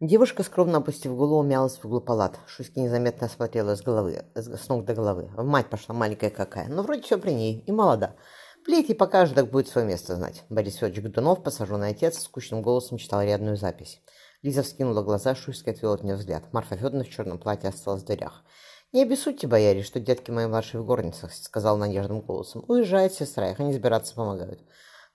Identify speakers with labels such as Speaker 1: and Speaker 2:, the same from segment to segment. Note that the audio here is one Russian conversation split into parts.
Speaker 1: Девушка, скромно опустив голову, мялась в углу палат. Шуська незаметно осмотрела с головы, с ног до головы. Мать пошла маленькая какая, но вроде все при ней, и молода. Плеть и покажет, так будет свое место знать. Борис Федорович Годунов, посаженный отец, скучным голосом читал рядную запись. Лиза вскинула глаза, Шуйская отвела от нее взгляд. Марфа Федоровна в черном платье осталась в дверях. «Не обессудьте, бояре, что детки мои младшие в горницах», — сказал нежным голосом. «Уезжает сестра, их они избираться помогают».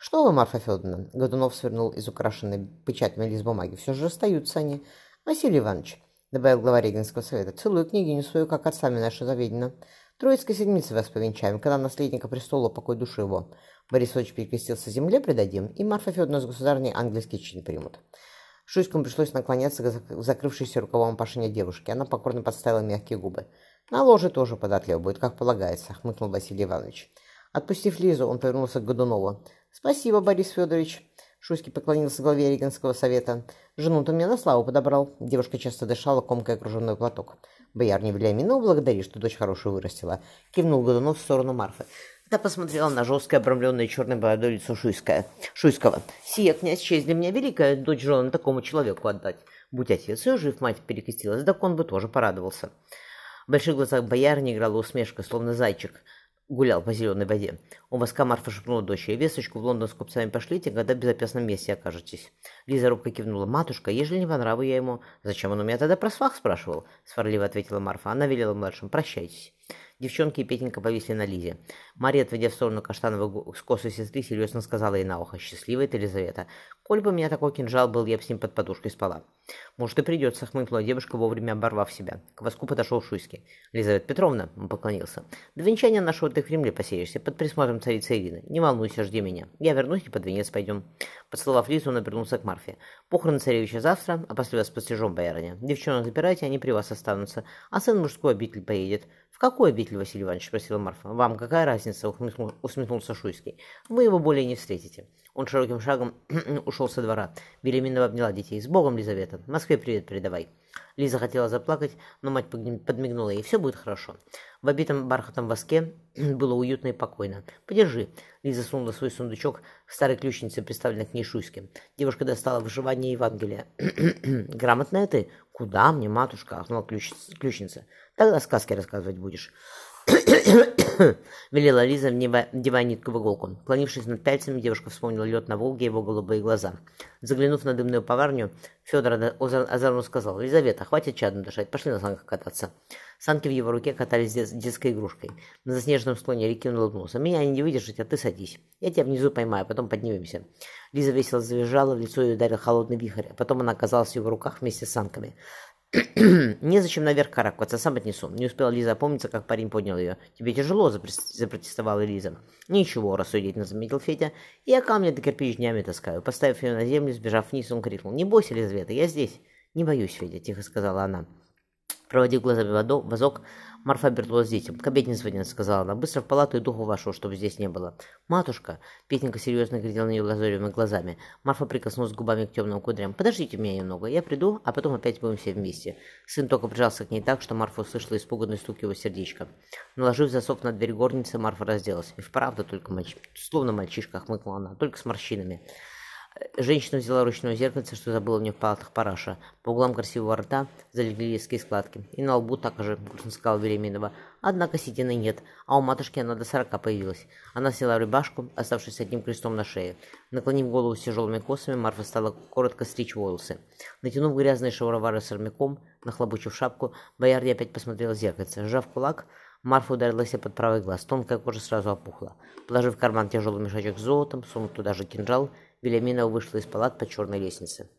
Speaker 1: «Что вы, Марфа Федоровна?» — Годунов свернул из украшенной печатями лист бумаги. «Все же остаются они». «Василий Иванович», — добавил глава Регенского совета, — «целую княгиню свою, как отцами наша заведена. Троицкой седмицы вас повенчаем, когда наследника престола покой души его. Борис Ильич перекрестился земле предадим, и Марфа Федоровна с государней английский чин примут». Шуйскому пришлось наклоняться к закрывшейся рукавом пашине девушки. Она покорно подставила мягкие губы. «На ложе тоже податливо будет, как полагается», — хмыкнул Василий Иванович. Отпустив Лизу, он повернулся к Годунову. «Спасибо, Борис Федорович». Шуйский поклонился главе Регенского совета. «Жену-то мне на славу подобрал». Девушка часто дышала, комкой окруженный платок. «Бояр не Вильямину благодари, что дочь хорошую вырастила», — кивнул Годунов в сторону Марфы. Та посмотрела на жесткое, обрамленное черной бородой лицо Шуйское. Шуйского. «Сия, князь, честь для меня великая, дочь жены такому человеку отдать. Будь отец ее жив, мать перекрестилась, да он бы тоже порадовался». В больших глазах боярни играла усмешка, словно зайчик гулял по зеленой воде. У воска Марфа шепнула дочери. «Весточку в Лондон с купцами пошлите, когда в безопасном месте окажетесь». Лиза робко кивнула. «Матушка, ежели не по нраву я ему...» «Зачем он у меня тогда про свах спрашивал?» Сварливо ответила Марфа. Она велела младшим. «Прощайтесь». Девчонки и Петенька повисли на Лизе. Мария, отведя в сторону каштановой скосу сестры, серьезно сказала ей на ухо. «Счастливая ты, Елизавета. Коль бы у меня такой кинжал был, я бы с ним под подушкой спала». «Может, и придется», — хмыкнула девушка, вовремя оборвав себя. К воску подошел Шуйский. «Елизавета Петровна», — он поклонился, — «до венчания нашего ты в Кремле посеешься, под присмотром царицы Ирины. Не волнуйся, жди меня. Я вернусь и под венец пойдем». Поцеловав Лизу, он обернулся к Марфе. «Похороны царевича завтра, а после вас постижем, боярыня. Девчонок забирайте, они при вас останутся, а сын мужской обитель поедет какой обитель, Василий Иванович?» – спросила Марфа. «Вам какая разница?» – усмехнулся Шуйский. «Вы его более не встретите». Он широким шагом ушел со двора. Велиминова обняла детей. «С Богом, Лизавета! Москве привет передавай!» Лиза хотела заплакать, но мать подмигнула ей. «Все будет хорошо». В обитом бархатом воске было уютно и покойно. «Подержи». Лиза сунула свой сундучок к старой ключнице, представленной к ней Шуйске. Девушка достала выживание Евангелия. «Грамотная ты?» «Куда мне, матушка?» – ахнула ключница. «Тогда сказки рассказывать будешь». велела Лиза, вдевая нитку в иголку. Клонившись над пальцами, девушка вспомнила лед на Волге и его голубые глаза. Заглянув на дымную поварню, Федор озорно сказал, «Лизавета, хватит чадно дышать, пошли на санках кататься». Санки в его руке катались дет детской игрушкой. На заснеженном склоне реки он улыбнулся. «Меня не выдержать, а ты садись. Я тебя внизу поймаю, потом поднимемся». Лиза весело завизжала, в лицо ее ударил холодный вихрь, а потом она оказалась в его руках вместе с санками. «Незачем наверх карабкаться, сам отнесу». Не успела Лиза опомниться, как парень поднял ее. «Тебе тяжело?» – запротестовала Лиза. «Ничего», – рассудительно заметил Федя. «Я камни до кирпич днями таскаю». Поставив ее на землю, сбежав вниз, он крикнул. «Не бойся, Лизавета, я здесь». «Не боюсь, Федя», – тихо сказала она. Проводив глазами вазок, Марфа детям. «К обедне звонят», — сказала она. «Быстро в палату и духу вашу, чтобы здесь не было». «Матушка!» — Петенька серьезно глядел на нее лазоревыми глазами. Марфа прикоснулась губами к темным кудрям. «Подождите меня немного, я приду, а потом опять будем все вместе». Сын только прижался к ней так, что Марфа услышала испуганный стук его сердечка. Наложив засов на дверь горницы, Марфа разделась. «И вправду только мальчик, словно мальчишка», — хмыкнула она, — «только с морщинами». Женщина взяла ручное зеркальце, что забыла в ней в палатах параша. По углам красивого рта залегли резкие складки. И на лбу так же, грустно сказала Беременова. Однако седины нет, а у матушки она до сорока появилась. Она сняла рыбашку, оставшись одним крестом на шее. Наклонив голову с тяжелыми косами, Марфа стала коротко стричь волосы. Натянув грязные шаровары с армяком, нахлобучив шапку, боярня опять посмотрела в зеркальце. Сжав кулак, Марфа ударила себе под правый глаз. Тонкая кожа сразу опухла. Положив в карман тяжелый мешочек с золотом, сунув туда же кинжал, Вильяминова вышла из палат по черной лестнице.